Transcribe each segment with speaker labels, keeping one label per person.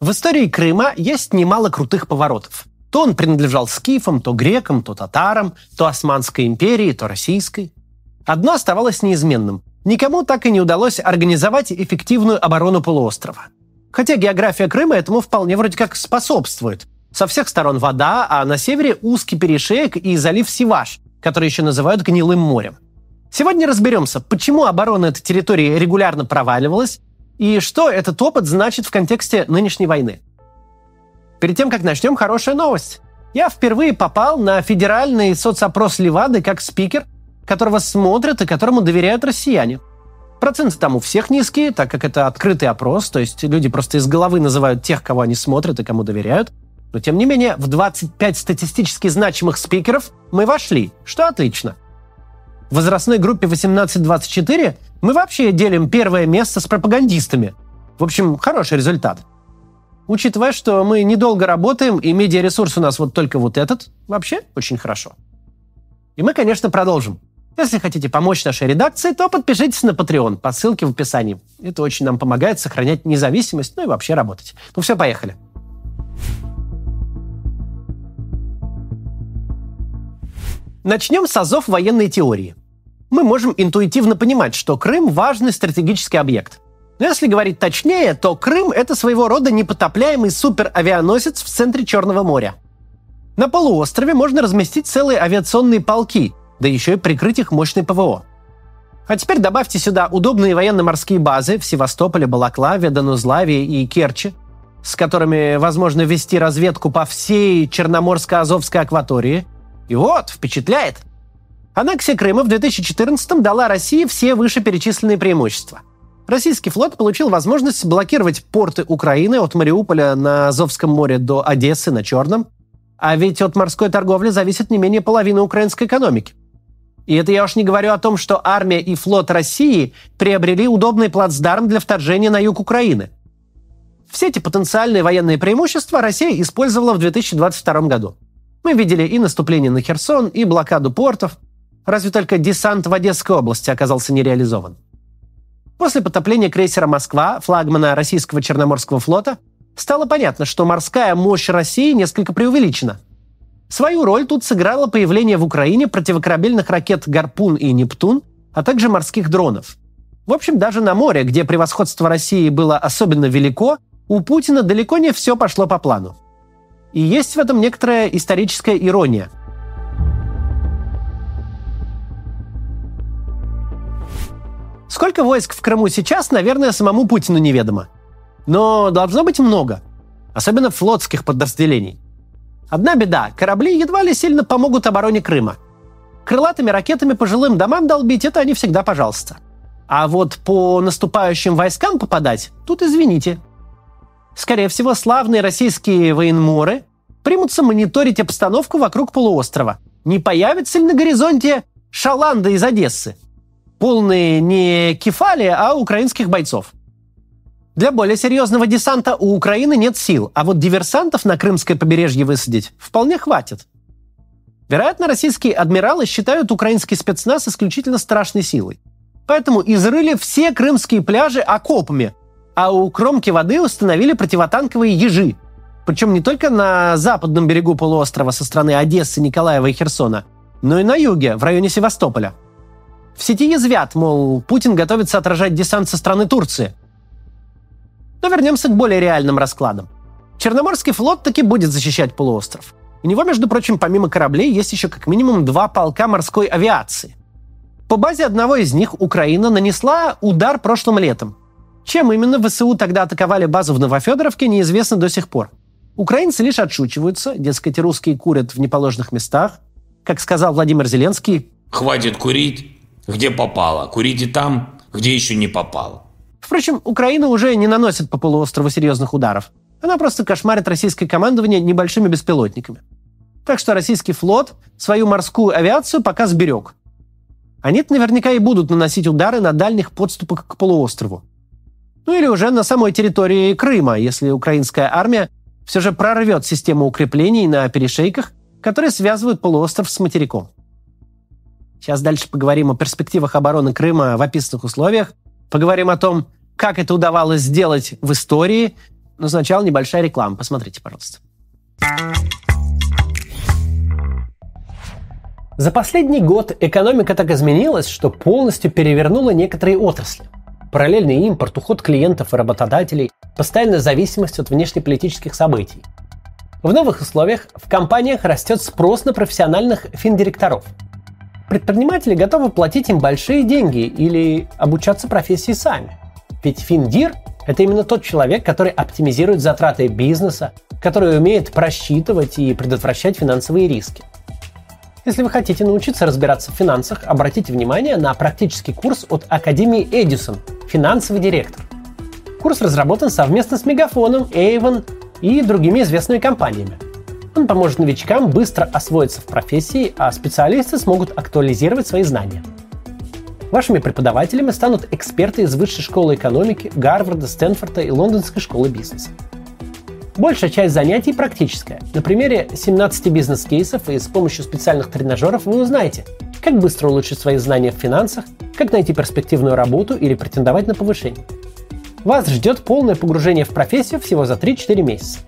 Speaker 1: В истории Крыма есть немало крутых поворотов. То он принадлежал скифам, то грекам, то татарам, то Османской империи, то российской. Одно оставалось неизменным. Никому так и не удалось организовать эффективную оборону полуострова. Хотя география Крыма этому вполне вроде как способствует. Со всех сторон вода, а на севере узкий перешеек и залив Сиваш, который еще называют Гнилым морем. Сегодня разберемся, почему оборона этой территории регулярно проваливалась и что этот опыт значит в контексте нынешней войны. Перед тем, как начнем, хорошая новость. Я впервые попал на федеральный соцопрос Левады как спикер, которого смотрят и которому доверяют россияне. Проценты там у всех низкие, так как это открытый опрос, то есть люди просто из головы называют тех, кого они смотрят и кому доверяют. Но тем не менее, в 25 статистически значимых спикеров мы вошли, что отлично. В возрастной группе 18-24 мы вообще делим первое место с пропагандистами. В общем, хороший результат. Учитывая, что мы недолго работаем, и медиаресурс у нас вот только вот этот, вообще очень хорошо. И мы, конечно, продолжим. Если хотите помочь нашей редакции, то подпишитесь на Patreon по ссылке в описании. Это очень нам помогает сохранять независимость, ну и вообще работать. Ну все, поехали. Начнем с азов военной теории. Мы можем интуитивно понимать, что Крым – важный стратегический объект. Но если говорить точнее, то Крым – это своего рода непотопляемый суперавианосец в центре Черного моря. На полуострове можно разместить целые авиационные полки, да еще и прикрыть их мощной ПВО. А теперь добавьте сюда удобные военно-морские базы в Севастополе, Балаклаве, Донузлаве и Керчи, с которыми возможно вести разведку по всей Черноморско-Азовской акватории. И вот, впечатляет. Аннексия Крыма в 2014 дала России все вышеперечисленные преимущества. Российский флот получил возможность блокировать порты Украины от Мариуполя на Азовском море до Одессы на Черном. А ведь от морской торговли зависит не менее половины украинской экономики. И это я уж не говорю о том, что армия и флот России приобрели удобный плацдарм для вторжения на юг Украины. Все эти потенциальные военные преимущества Россия использовала в 2022 году. Мы видели и наступление на Херсон, и блокаду портов. Разве только десант в Одесской области оказался нереализован. После потопления крейсера «Москва», флагмана российского Черноморского флота, стало понятно, что морская мощь России несколько преувеличена – Свою роль тут сыграло появление в Украине противокорабельных ракет «Гарпун» и «Нептун», а также морских дронов. В общем, даже на море, где превосходство России было особенно велико, у Путина далеко не все пошло по плану. И есть в этом некоторая историческая ирония. Сколько войск в Крыму сейчас, наверное, самому Путину неведомо. Но должно быть много. Особенно флотских подразделений – Одна беда – корабли едва ли сильно помогут обороне Крыма. Крылатыми ракетами по жилым домам долбить – это они всегда пожалуйста. А вот по наступающим войскам попадать – тут извините. Скорее всего, славные российские военморы примутся мониторить обстановку вокруг полуострова. Не появится ли на горизонте шаланда из Одессы? Полные не кефали, а украинских бойцов. Для более серьезного десанта у Украины нет сил, а вот диверсантов на Крымское побережье высадить вполне хватит. Вероятно, российские адмиралы считают украинский спецназ исключительно страшной силой. Поэтому изрыли все крымские пляжи окопами, а у кромки воды установили противотанковые ежи. Причем не только на западном берегу полуострова со стороны Одессы, Николаева и Херсона, но и на юге, в районе Севастополя. В сети язвят, мол, Путин готовится отражать десант со стороны Турции – но вернемся к более реальным раскладам. Черноморский флот таки будет защищать полуостров. У него, между прочим, помимо кораблей, есть еще как минимум два полка морской авиации. По базе одного из них Украина нанесла удар прошлым летом. Чем именно ВСУ тогда атаковали базу в Новофедоровке, неизвестно до сих пор. Украинцы лишь отшучиваются, дескать, русские курят в неположенных местах. Как сказал Владимир Зеленский,
Speaker 2: «Хватит курить, где попало. Курите там, где еще не попало».
Speaker 1: Впрочем, Украина уже не наносит по полуострову серьезных ударов. Она просто кошмарит российское командование небольшими беспилотниками. Так что российский флот свою морскую авиацию пока сберег. они наверняка и будут наносить удары на дальних подступах к полуострову. Ну или уже на самой территории Крыма, если украинская армия все же прорвет систему укреплений на перешейках, которые связывают полуостров с материком. Сейчас дальше поговорим о перспективах обороны Крыма в описанных условиях, поговорим о том, как это удавалось сделать в истории Но сначала небольшая реклама. Посмотрите, пожалуйста. За последний год экономика так изменилась, что полностью перевернула некоторые отрасли. Параллельный импорт, уход клиентов и работодателей, постоянная зависимость от внешнеполитических событий. В новых условиях в компаниях растет спрос на профессиональных финдиректоров. Предприниматели готовы платить им большие деньги или обучаться профессии сами. Ведь финдир – это именно тот человек, который оптимизирует затраты бизнеса, который умеет просчитывать и предотвращать финансовые риски – если вы хотите научиться разбираться в финансах, обратите внимание на практический курс от Академии Эдисон «Финансовый директор». Курс разработан совместно с Мегафоном, Avon и другими известными компаниями. Он поможет новичкам быстро освоиться в профессии, а специалисты смогут актуализировать свои знания. Вашими преподавателями станут эксперты из Высшей школы экономики, Гарварда, Стэнфорда и Лондонской школы бизнеса. Большая часть занятий практическая. На примере 17 бизнес-кейсов и с помощью специальных тренажеров вы узнаете, как быстро улучшить свои знания в финансах, как найти перспективную работу или претендовать на повышение. Вас ждет полное погружение в профессию всего за 3-4 месяца.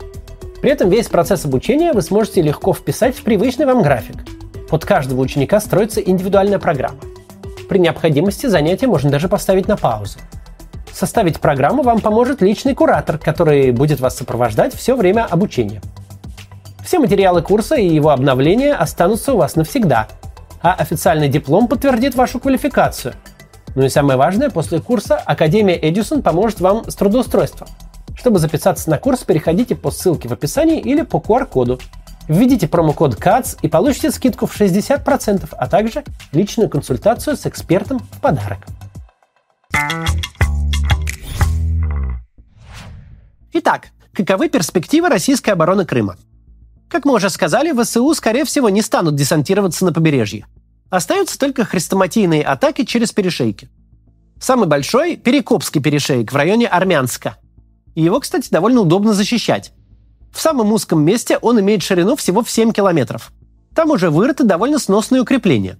Speaker 1: При этом весь процесс обучения вы сможете легко вписать в привычный вам график. Под каждого ученика строится индивидуальная программа. При необходимости занятия можно даже поставить на паузу. Составить программу вам поможет личный куратор, который будет вас сопровождать все время обучения. Все материалы курса и его обновления останутся у вас навсегда, а официальный диплом подтвердит вашу квалификацию. Ну и самое важное, после курса Академия Эдисон поможет вам с трудоустройством. Чтобы записаться на курс, переходите по ссылке в описании или по QR-коду. Введите промокод CATS и получите скидку в 60%, а также личную консультацию с экспертом в подарок. Итак, каковы перспективы российской обороны Крыма? Как мы уже сказали, ВСУ, скорее всего, не станут десантироваться на побережье. Остаются только хрестоматийные атаки через перешейки. Самый большой – Перекопский перешейк в районе Армянска. И его, кстати, довольно удобно защищать. В самом узком месте он имеет ширину всего в 7 километров. Там уже вырыты довольно сносные укрепления.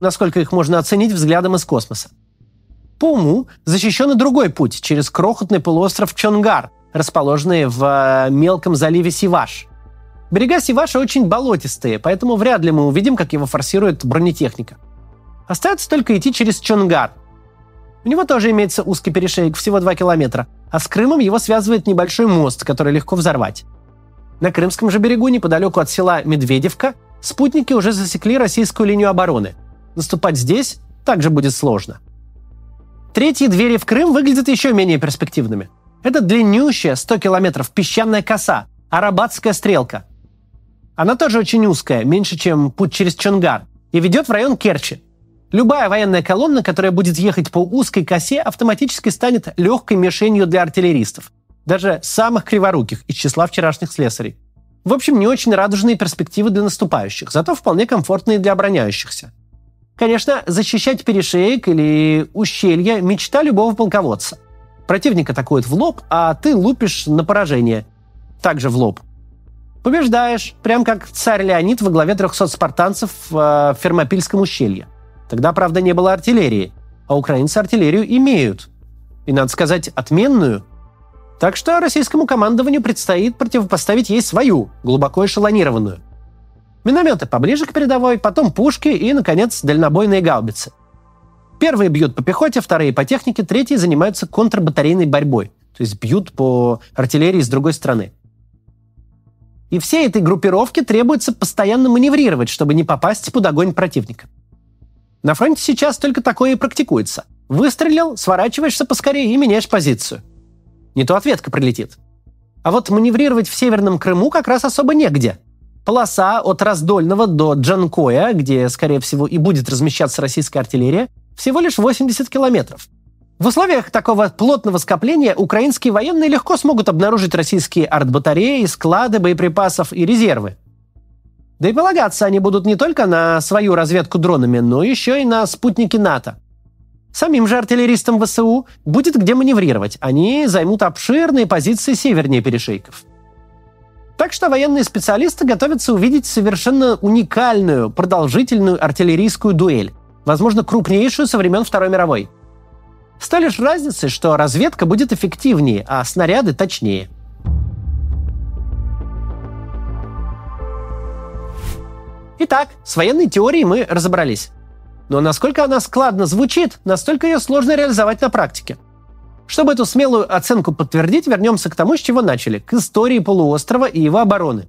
Speaker 1: Насколько их можно оценить взглядом из космоса. По уму защищен и другой путь через крохотный полуостров Чонгар, расположенные в э, мелком заливе Сиваш. Берега Сиваша очень болотистые, поэтому вряд ли мы увидим, как его форсирует бронетехника. Остается только идти через Чонгар. У него тоже имеется узкий перешеек, всего 2 километра, а с Крымом его связывает небольшой мост, который легко взорвать. На Крымском же берегу, неподалеку от села Медведевка, спутники уже засекли российскую линию обороны. Наступать здесь также будет сложно. Третьи двери в Крым выглядят еще менее перспективными – это длиннющая 100 километров песчаная коса, арабатская стрелка. Она тоже очень узкая, меньше, чем путь через Чонгар, и ведет в район Керчи. Любая военная колонна, которая будет ехать по узкой косе, автоматически станет легкой мишенью для артиллеристов, даже самых криворуких из числа вчерашних слесарей. В общем, не очень радужные перспективы для наступающих, зато вполне комфортные для обороняющихся. Конечно, защищать перешеек или ущелья – мечта любого полководца. Противник атакует в лоб, а ты лупишь на поражение. Также в лоб. Побеждаешь, прям как царь Леонид во главе 300 спартанцев в э, Фермопильском ущелье. Тогда, правда, не было артиллерии, а украинцы артиллерию имеют. И, надо сказать, отменную. Так что российскому командованию предстоит противопоставить ей свою, глубоко эшелонированную. Минометы поближе к передовой, потом пушки и, наконец, дальнобойные гаубицы – Первые бьют по пехоте, вторые по технике, третьи занимаются контрбатарейной борьбой. То есть бьют по артиллерии с другой стороны. И всей этой группировке требуется постоянно маневрировать, чтобы не попасть под огонь противника. На фронте сейчас только такое и практикуется. Выстрелил, сворачиваешься поскорее и меняешь позицию. Не то ответка прилетит. А вот маневрировать в Северном Крыму как раз особо негде. Полоса от Раздольного до Джанкоя, где, скорее всего, и будет размещаться российская артиллерия, всего лишь 80 километров. В условиях такого плотного скопления украинские военные легко смогут обнаружить российские артбатареи, склады боеприпасов и резервы. Да и полагаться они будут не только на свою разведку дронами, но еще и на спутники НАТО. Самим же артиллеристам ВСУ будет где маневрировать. Они займут обширные позиции севернее перешейков. Так что военные специалисты готовятся увидеть совершенно уникальную, продолжительную артиллерийскую дуэль, возможно, крупнейшую со времен Второй мировой. С той лишь разницей, что разведка будет эффективнее, а снаряды точнее. Итак, с военной теорией мы разобрались. Но насколько она складно звучит, настолько ее сложно реализовать на практике. Чтобы эту смелую оценку подтвердить, вернемся к тому, с чего начали, к истории полуострова и его обороны.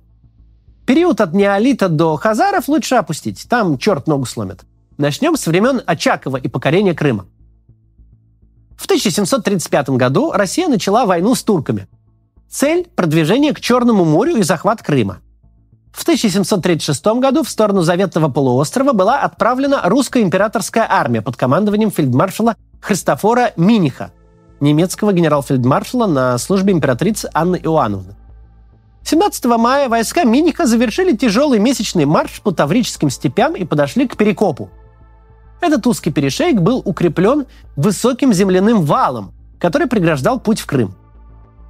Speaker 1: Период от неолита до хазаров лучше опустить, там черт ногу сломит. Начнем с времен Очакова и покорения Крыма. В 1735 году Россия начала войну с турками. Цель – продвижение к Черному морю и захват Крыма – в 1736 году в сторону Заветного полуострова была отправлена русская императорская армия под командованием фельдмаршала Христофора Миниха, немецкого генерал-фельдмаршала на службе императрицы Анны Иоанновны. 17 мая войска Миниха завершили тяжелый месячный марш по Таврическим степям и подошли к Перекопу. Этот узкий перешейк был укреплен высоким земляным валом, который преграждал путь в Крым.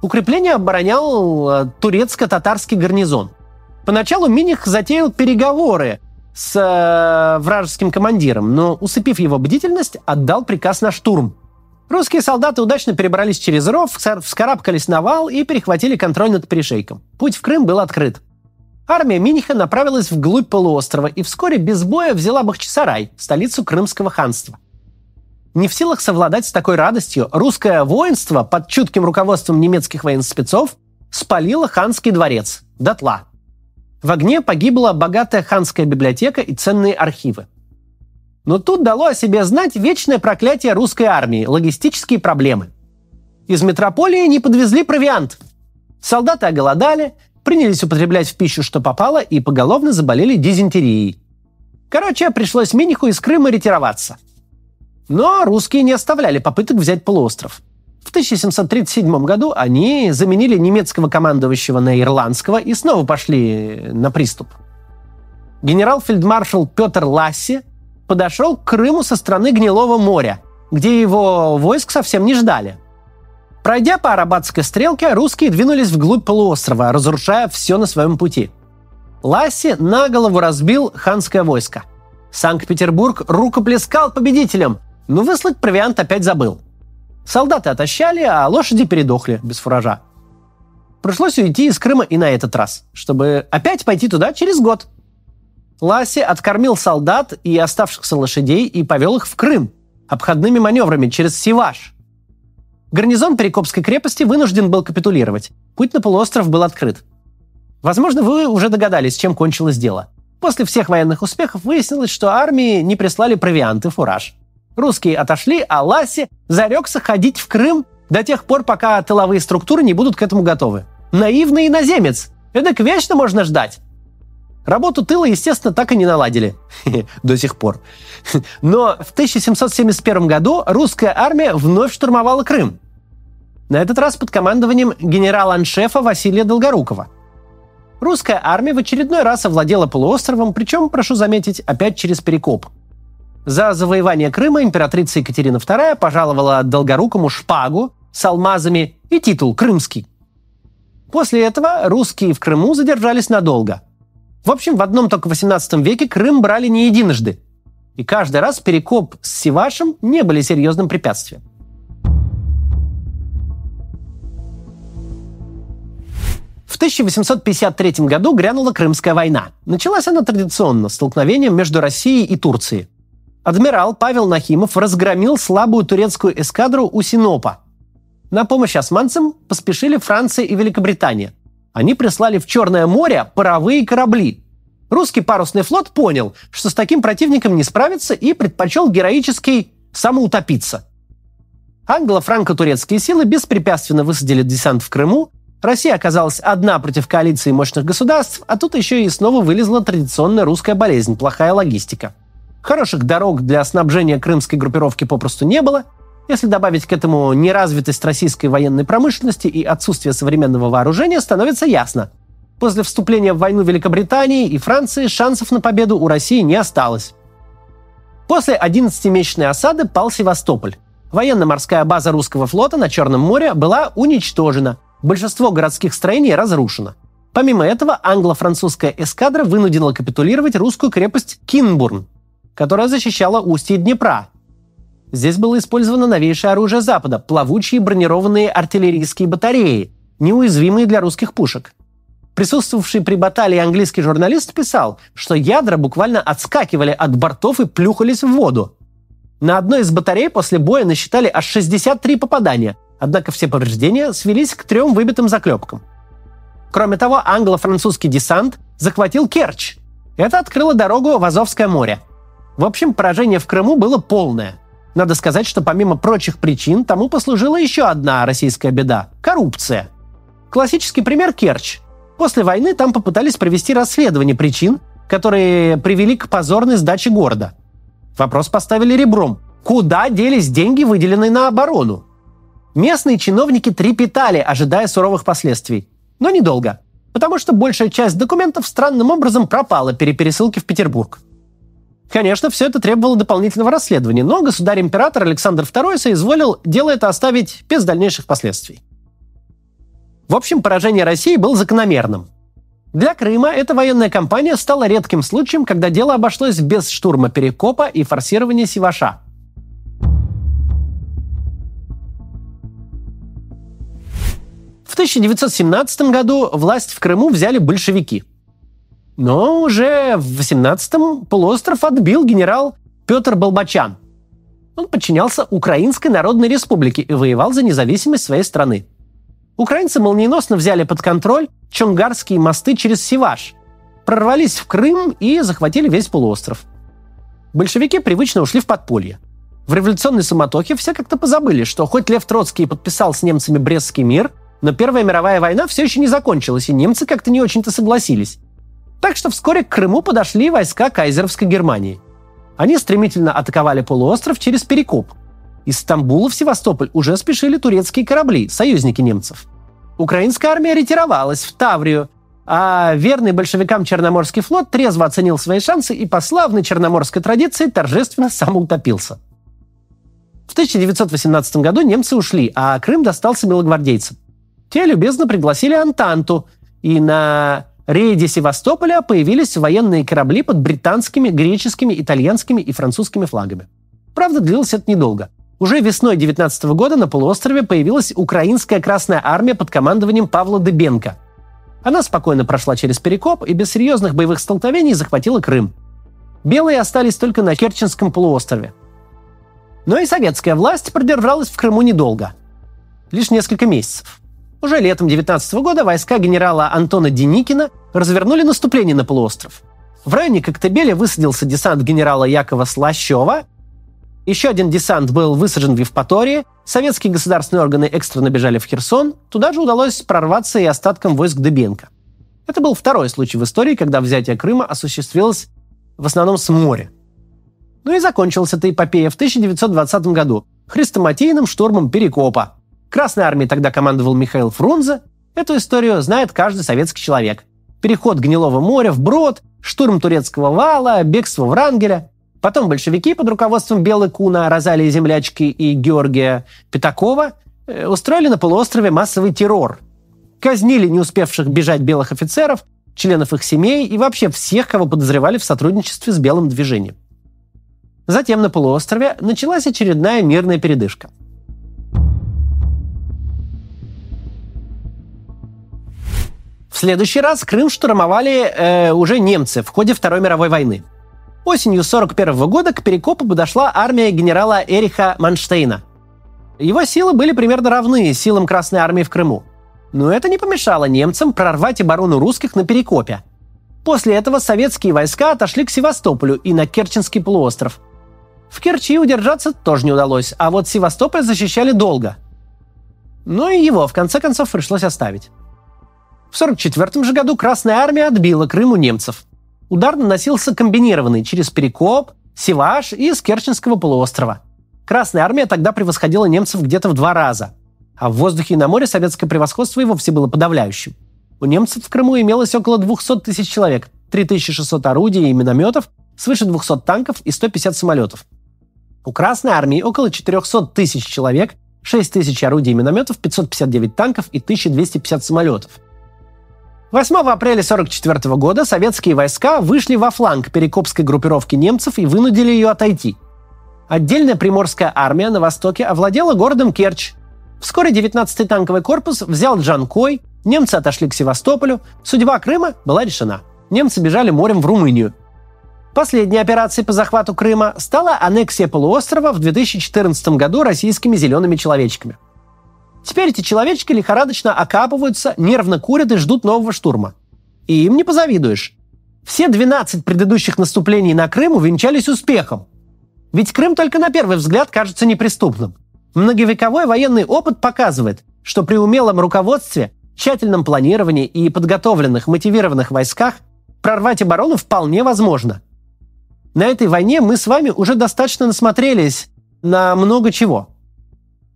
Speaker 1: Укрепление оборонял э, турецко-татарский гарнизон – Поначалу Миних затеял переговоры с э, вражеским командиром, но, усыпив его бдительность, отдал приказ на штурм. Русские солдаты удачно перебрались через ров, вскарабкались на вал и перехватили контроль над перешейком. Путь в Крым был открыт. Армия Миниха направилась вглубь полуострова и вскоре без боя взяла Бахчисарай, столицу Крымского ханства. Не в силах совладать с такой радостью, русское воинство под чутким руководством немецких военспецов спалило ханский дворец – дотла – в огне погибла богатая ханская библиотека и ценные архивы. Но тут дало о себе знать вечное проклятие русской армии – логистические проблемы. Из метрополии не подвезли провиант. Солдаты оголодали, принялись употреблять в пищу, что попало, и поголовно заболели дизентерией. Короче, пришлось Миниху из Крыма ретироваться. Но русские не оставляли попыток взять полуостров – в 1737 году они заменили немецкого командующего на ирландского и снова пошли на приступ. Генерал-фельдмаршал Петр Ласси подошел к Крыму со стороны Гнилого моря, где его войск совсем не ждали. Пройдя по Арабатской стрелке, русские двинулись вглубь полуострова, разрушая все на своем пути. Ласси на голову разбил ханское войско. Санкт-Петербург рукоплескал победителям, но выслать провиант опять забыл – Солдаты отощали, а лошади передохли без фуража. Пришлось уйти из Крыма и на этот раз, чтобы опять пойти туда через год. Ласси откормил солдат и оставшихся лошадей и повел их в Крым обходными маневрами через Сиваш. Гарнизон Перекопской крепости вынужден был капитулировать. Путь на полуостров был открыт. Возможно, вы уже догадались, чем кончилось дело. После всех военных успехов выяснилось, что армии не прислали провианты, фураж. Русские отошли, а Ласси зарекся ходить в Крым до тех пор, пока тыловые структуры не будут к этому готовы. Наивный иноземец. Это вечно можно ждать. Работу тыла, естественно, так и не наладили. До сих пор. Но в 1771 году русская армия вновь штурмовала Крым. На этот раз под командованием генерала-аншефа Василия Долгорукова. Русская армия в очередной раз овладела полуостровом, причем, прошу заметить, опять через Перекоп – за завоевание Крыма императрица Екатерина II пожаловала Долгорукому шпагу с алмазами и титул «Крымский». После этого русские в Крыму задержались надолго. В общем, в одном только 18 веке Крым брали не единожды. И каждый раз перекоп с Сивашем не были серьезным препятствием. В 1853 году грянула Крымская война. Началась она традиционно, столкновением между Россией и Турцией. Адмирал Павел Нахимов разгромил слабую турецкую эскадру у Синопа. На помощь османцам поспешили Франция и Великобритания. Они прислали в Черное море паровые корабли. Русский парусный флот понял, что с таким противником не справится и предпочел героический самоутопиться. Англо-франко-турецкие силы беспрепятственно высадили десант в Крыму, Россия оказалась одна против коалиции мощных государств, а тут еще и снова вылезла традиционная русская болезнь – плохая логистика. Хороших дорог для снабжения крымской группировки попросту не было. Если добавить к этому неразвитость российской военной промышленности и отсутствие современного вооружения, становится ясно. После вступления в войну Великобритании и Франции шансов на победу у России не осталось. После 11-месячной осады пал Севастополь. Военно-морская база русского флота на Черном море была уничтожена. Большинство городских строений разрушено. Помимо этого, англо-французская эскадра вынудила капитулировать русскую крепость Кинбурн – которая защищала устье Днепра. Здесь было использовано новейшее оружие Запада – плавучие бронированные артиллерийские батареи, неуязвимые для русских пушек. Присутствовавший при баталии английский журналист писал, что ядра буквально отскакивали от бортов и плюхались в воду. На одной из батарей после боя насчитали аж 63 попадания, однако все повреждения свелись к трем выбитым заклепкам. Кроме того, англо-французский десант захватил Керчь. Это открыло дорогу в Азовское море. В общем, поражение в Крыму было полное. Надо сказать, что помимо прочих причин тому послужила еще одна российская беда – коррупция. Классический пример – Керчь. После войны там попытались провести расследование причин, которые привели к позорной сдаче города. Вопрос поставили ребром. Куда делись деньги, выделенные на оборону? Местные чиновники трепетали, ожидая суровых последствий. Но недолго. Потому что большая часть документов странным образом пропала при пересылке в Петербург. Конечно, все это требовало дополнительного расследования, но государь-император Александр II соизволил дело это оставить без дальнейших последствий. В общем, поражение России было закономерным. Для Крыма эта военная кампания стала редким случаем, когда дело обошлось без штурма Перекопа и форсирования Сиваша. В 1917 году власть в Крыму взяли большевики – но уже в 18-м полуостров отбил генерал Петр Болбачан. Он подчинялся Украинской Народной Республике и воевал за независимость своей страны. Украинцы молниеносно взяли под контроль Чонгарские мосты через Сиваш, прорвались в Крым и захватили весь полуостров. Большевики привычно ушли в подполье. В революционной суматохе все как-то позабыли, что хоть Лев Троцкий подписал с немцами Брестский мир, но Первая мировая война все еще не закончилась, и немцы как-то не очень-то согласились. Так что вскоре к Крыму подошли войска кайзеровской Германии. Они стремительно атаковали полуостров через Перекоп. Из Стамбула в Севастополь уже спешили турецкие корабли, союзники немцев. Украинская армия ретировалась в Таврию, а верный большевикам Черноморский флот трезво оценил свои шансы и по славной черноморской традиции торжественно самоутопился. В 1918 году немцы ушли, а Крым достался белогвардейцам. Те любезно пригласили Антанту, и на рейде Севастополя появились военные корабли под британскими, греческими, итальянскими и французскими флагами. Правда, длилось это недолго. Уже весной 19 года на полуострове появилась украинская Красная Армия под командованием Павла Дыбенко. Она спокойно прошла через Перекоп и без серьезных боевых столкновений захватила Крым. Белые остались только на Керченском полуострове. Но и советская власть продержалась в Крыму недолго. Лишь несколько месяцев. Уже летом 19 года войска генерала Антона Деникина развернули наступление на полуостров. В районе Коктебеля высадился десант генерала Якова Слащева. Еще один десант был высажен в Евпатории. Советские государственные органы экстренно бежали в Херсон. Туда же удалось прорваться и остаткам войск Дебенко. Это был второй случай в истории, когда взятие Крыма осуществилось в основном с моря. Ну и закончилась эта эпопея в 1920 году хрестоматийным штурмом Перекопа. Красной армией тогда командовал Михаил Фрунзе. Эту историю знает каждый советский человек переход Гнилого моря в Брод, штурм турецкого вала, бегство Врангеля. Потом большевики под руководством Белой Куна, Розалии Землячки и Георгия Пятакова э, устроили на полуострове массовый террор. Казнили не успевших бежать белых офицеров, членов их семей и вообще всех, кого подозревали в сотрудничестве с белым движением. Затем на полуострове началась очередная мирная передышка – следующий раз Крым штурмовали э, уже немцы в ходе Второй мировой войны. Осенью 1941 года к Перекопу подошла армия генерала Эриха Манштейна. Его силы были примерно равны силам Красной армии в Крыму. Но это не помешало немцам прорвать оборону русских на Перекопе. После этого советские войска отошли к Севастополю и на Керченский полуостров. В Керчи удержаться тоже не удалось, а вот Севастополь защищали долго. Но и его, в конце концов, пришлось оставить. В 1944 же году Красная Армия отбила Крым у немцев. Удар наносился комбинированный через Перекоп, Севаш и с полуострова. Красная Армия тогда превосходила немцев где-то в два раза. А в воздухе и на море советское превосходство и вовсе было подавляющим. У немцев в Крыму имелось около 200 тысяч человек, 3600 орудий и минометов, свыше 200 танков и 150 самолетов. У Красной Армии около 400 тысяч человек, 6 тысяч орудий и минометов, 559 танков и 1250 самолетов – 8 апреля 1944 года советские войска вышли во фланг перекопской группировки немцев и вынудили ее отойти. Отдельная приморская армия на востоке овладела городом Керчь. Вскоре 19-й танковый корпус взял Джанкой, Немцы отошли к Севастополю, судьба Крыма была решена. Немцы бежали морем в Румынию. Последней операцией по захвату Крыма стала аннексия полуострова в 2014 году российскими зелеными человечками. Теперь эти человечки лихорадочно окапываются, нервно курят и ждут нового штурма. И им не позавидуешь. Все 12 предыдущих наступлений на Крым увенчались успехом. Ведь Крым только на первый взгляд кажется неприступным. Многовековой военный опыт показывает, что при умелом руководстве, тщательном планировании и подготовленных, мотивированных войсках прорвать оборону вполне возможно. На этой войне мы с вами уже достаточно насмотрелись на много чего.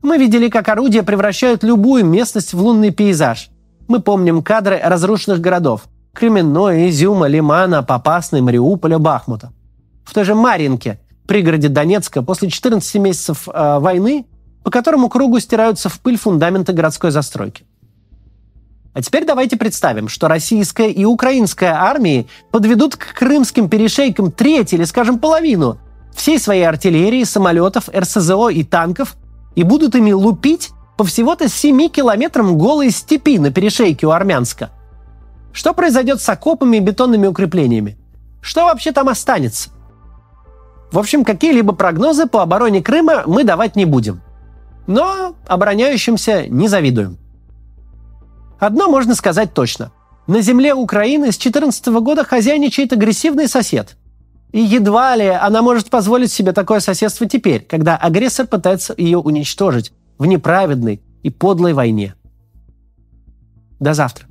Speaker 1: Мы видели, как орудия превращают любую местность в лунный пейзаж. Мы помним кадры разрушенных городов – Кременной, Изюма, Лимана, Попасной, Мариуполя, Бахмута. В той же Маринке, пригороде Донецка, после 14 месяцев э, войны по которому кругу стираются в пыль фундаменты городской застройки. А теперь давайте представим, что российская и украинская армии подведут к крымским перешейкам треть или, скажем, половину всей своей артиллерии, самолетов, РСЗО и танков и будут ими лупить по всего-то 7 километрам голой степи на перешейке у Армянска. Что произойдет с окопами и бетонными укреплениями? Что вообще там останется? В общем, какие-либо прогнозы по обороне Крыма мы давать не будем – но обороняющимся не завидуем. Одно можно сказать точно. На земле Украины с 2014 года хозяйничает агрессивный сосед. И едва ли она может позволить себе такое соседство теперь, когда агрессор пытается ее уничтожить в неправедной и подлой войне. До завтра.